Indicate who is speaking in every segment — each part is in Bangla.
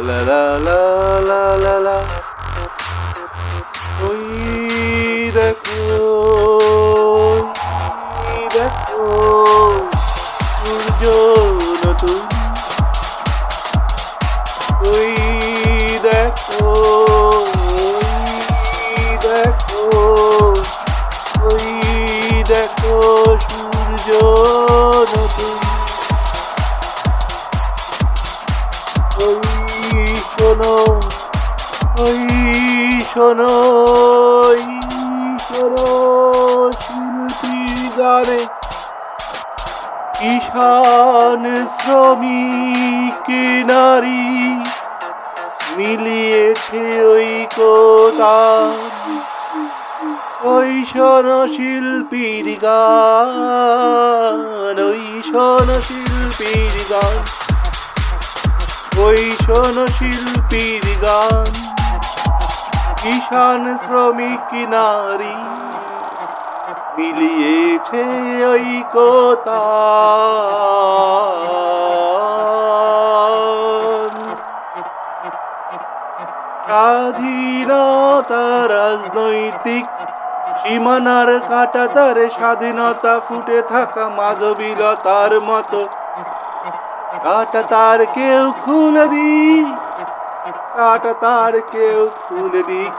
Speaker 1: la la la la la la la Oi da koi Oi da koi Buongiorno tu Oi da koi Oi da koi Oi da koi Buongiorno শিল্পী গানে ঈশান শ্রমিক নারী, মিলিয়েছে ওই কোতান ওই শিল্পীর গান ওই শিল্পীর গান। ওই শিল্পীর গান। কিষান শ্রমিক নারী। মিলিয়েছে ঐকতা। স্বাধীনতা রাজনৈতিক সীমানার কাটা তার স্বাধীনতা ফুটে থাকা মাধবীলতার মতো। কাটা তার কেউ খুলে দিক কাটা তার কেউ খুলে দিক।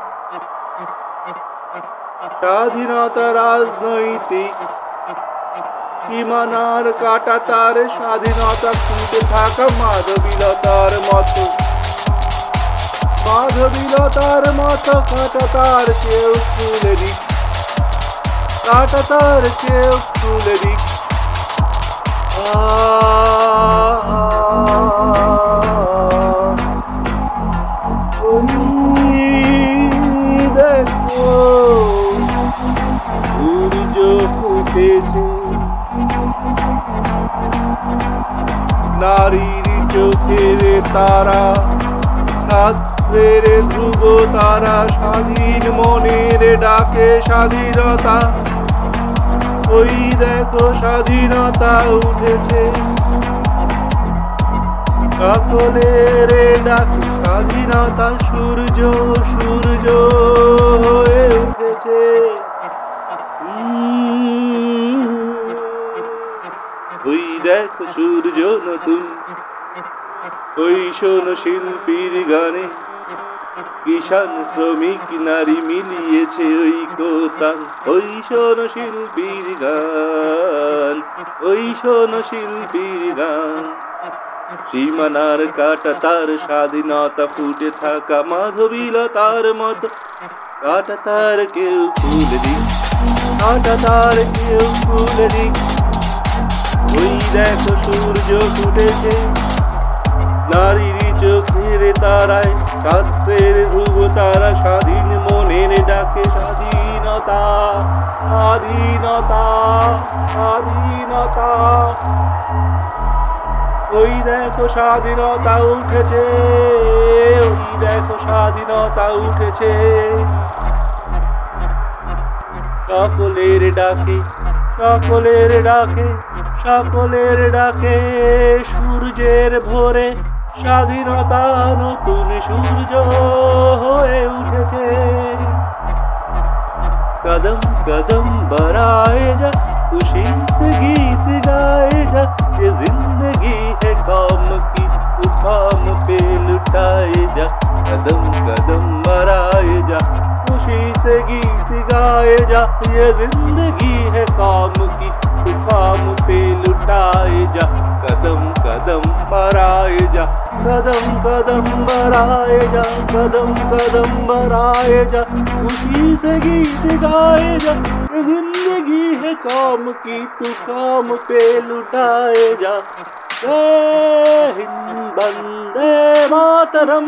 Speaker 1: স্বাধীনতা রাজনৈতিক সীমানার কাটা তার, স্বাধীনতা ফুটে থাকা মাধবীলতার মতো। মাধবীলতার মতো কাটা তার কেউ খুলে দিক। কাটা তার কেউ খুলে দিক। দেখো সূর্য নারীর চোখের তারা ছাত্রের ধ্রুব তারা স্বাধীন মনের ডাকে স্বাধীনতা ওই দেখো স্বাধীনতা উঠেছে। সকলের ডাকে স্বাধীনতা সূর্য সূর্য হয়ে উঠেছে। ওই দেখো সূর্য নতুন, ওই শোন শিল্পীর গানে কিষান শ্রমিক নারী মিলিয়েছে ওই কোতান ওই শোন শিল্পীর গান, ওই শোন শিল্পীর গান। সীমানার কাটা তার স্বাধীনতা ফুটে থাকা মাধবীলতার মতো। কাটা তার কেউ খুলে দিক কাটা তার কেউ খুলে দিক ওই দেখো সূর্য ফুটেছে, নারীর চোখের তারায় ছাত্রের ধ্রুব তারা স্বাধীন মনের ডাকে স্বাধীনতা স্বাধীনতা স্বাধীনতা। ওই দেখো স্বাধীনতা উঠেছে, ওই দেখো স্বাধীনতা উঠেছে। সকলের ডাকে সকলের ডাকে সকলের ডাকে, সূর্যের ভোরে স্বাধীনতা নতুন সূর্য হয়ে উঠেছে। কদম কদম বরায়ে যা খুশি গীত গায়ে যা ये ज़िंदगी है काम की, उठाम पे लुटाए जा, कदम कदम बढ़ाए जा, खुशी से गीत गाए जा, ये ज़िंदगी है काम की, उठाम पे लुटाए जा। कदम कदम बराए जा। कदम कदम बराए जा। कदम कदम बराए जा। खुशी से गीत गाए जा। ज़िंदगी है काम की, तू काम पे लुटाए जा। हिंद बंदे मातरम।